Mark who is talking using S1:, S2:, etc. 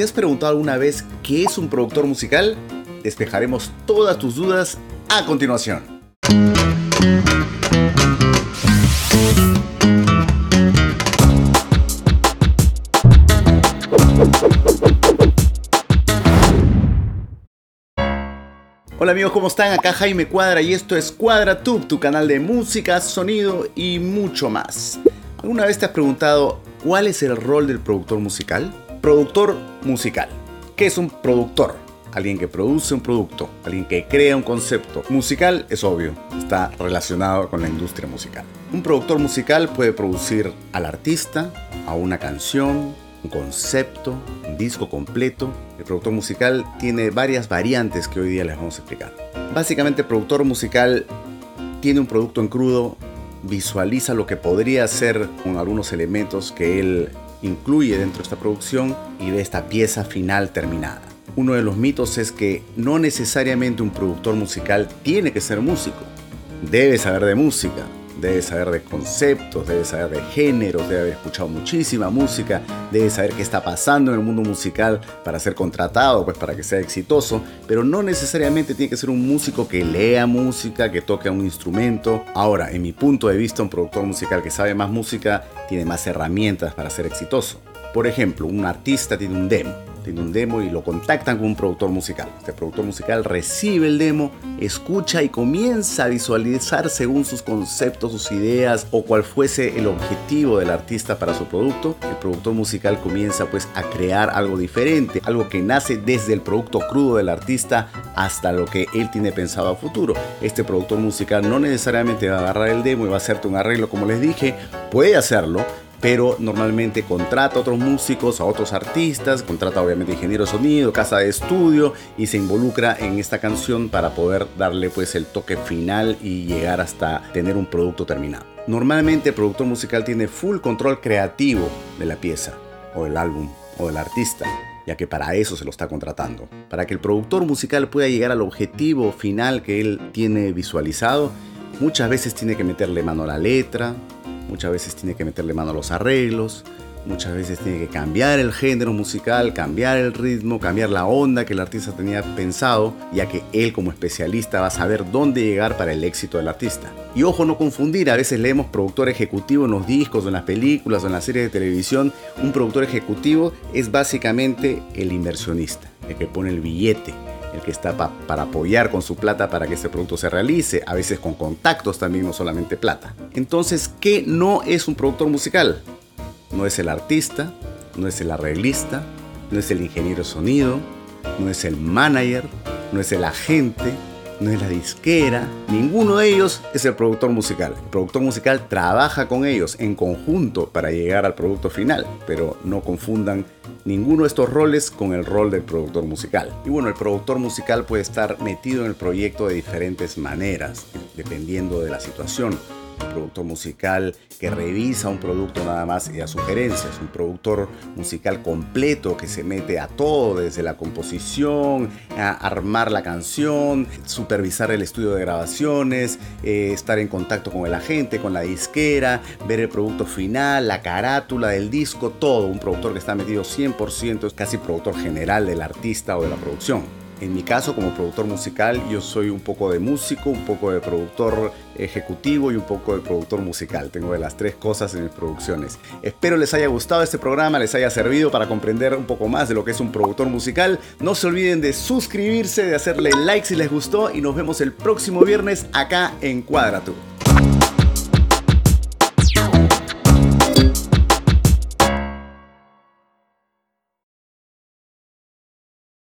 S1: ¿Te has preguntado alguna vez qué es un productor musical? Despejaremos todas tus dudas a continuación. Hola amigos, ¿cómo están? Acá Jaime Cuadra y esto es QuadraTube, tu canal de música, sonido y mucho más. ¿Alguna vez te has preguntado cuál es el rol del productor musical? Productor musical. ¿Qué es un productor? Alguien que produce un producto, alguien que crea un concepto. Musical es obvio, está relacionado con la industria musical. Un productor musical puede producir al artista, a una canción, un concepto, un disco completo. El productor musical tiene varias variantes que hoy día les vamos a explicar. Básicamente el productor musical tiene un producto en crudo, visualiza lo que podría ser con algunos elementos que él incluye dentro de esta producción y ve esta pieza final terminada. Uno de los mitos es que no necesariamente un productor musical tiene que ser músico. Debe saber de música, debe saber de conceptos, debe saber de géneros, debe haber escuchado muchísima música, debe saber qué está pasando en el mundo musical para ser contratado, pues para que sea exitoso, pero no necesariamente tiene que ser un músico que lea música, que toque un instrumento. Ahora, en mi punto de vista, un productor musical que sabe más música tiene más herramientas para ser exitoso. Por ejemplo, un artista tiene un demo tiene un demo y lo contactan con un productor musical. Este productor musical recibe el demo, escucha y comienza a visualizar según sus conceptos, sus ideas o cual fuese el objetivo del artista para su producto. El productor musical comienza pues a crear algo diferente, algo que nace desde el producto crudo del artista hasta lo que él tiene pensado a futuro. Este productor musical no necesariamente va a agarrar el demo y va a hacerte un arreglo como les dije, puede hacerlo, pero normalmente contrata a otros músicos, a otros artistas, contrata obviamente ingeniero de sonido, casa de estudio y se involucra en esta canción para poder darle pues el toque final y llegar hasta tener un producto terminado. Normalmente el productor musical tiene full control creativo de la pieza o del álbum o del artista ya que para eso se lo está contratando. Para que el productor musical pueda llegar al objetivo final que él tiene visualizado, muchas veces tiene que meterle mano a la letra, muchas veces tiene que meterle mano a los arreglos, muchas veces tiene que cambiar el género musical, cambiar el ritmo, cambiar la onda que el artista tenía pensado, ya que él como especialista va a saber dónde llegar para el éxito del artista. Y ojo no confundir, a veces leemos productor ejecutivo en los discos, en las películas, en las series de televisión. Un productor ejecutivo es básicamente el inversionista, el que pone el billete, el que está para apoyar con su plata para que este producto se realice, a veces con contactos también, no solamente plata. Entonces, ¿qué no es un productor musical? No es el artista, no es el arreglista, no es el ingeniero de sonido, no es el manager, no es el agente, no es la disquera, ninguno de ellos es el productor musical. El productor musical trabaja con ellos en conjunto para llegar al producto final, pero no confundan ninguno de estos roles con el rol del productor musical. Y bueno, el productor musical puede estar metido en el proyecto de diferentes maneras, dependiendo de la situación productor musical que revisa un producto nada más y a sugerencias, un productor musical completo que se mete a todo, desde la composición, a armar la canción, supervisar el estudio de grabaciones, eh, estar en contacto con el agente, con la disquera, ver el producto final, la carátula del disco, todo, un productor que está metido 100%, es casi productor general del artista o de la producción. En mi caso, como productor musical, yo soy un poco de músico, un poco de productor ejecutivo y un poco de productor musical. Tengo de las tres cosas en mis producciones. Espero les haya gustado este programa, les haya servido para comprender un poco más de lo que es un productor musical. No se olviden de suscribirse, de hacerle like si les gustó y nos vemos el próximo viernes acá en Cuadratur.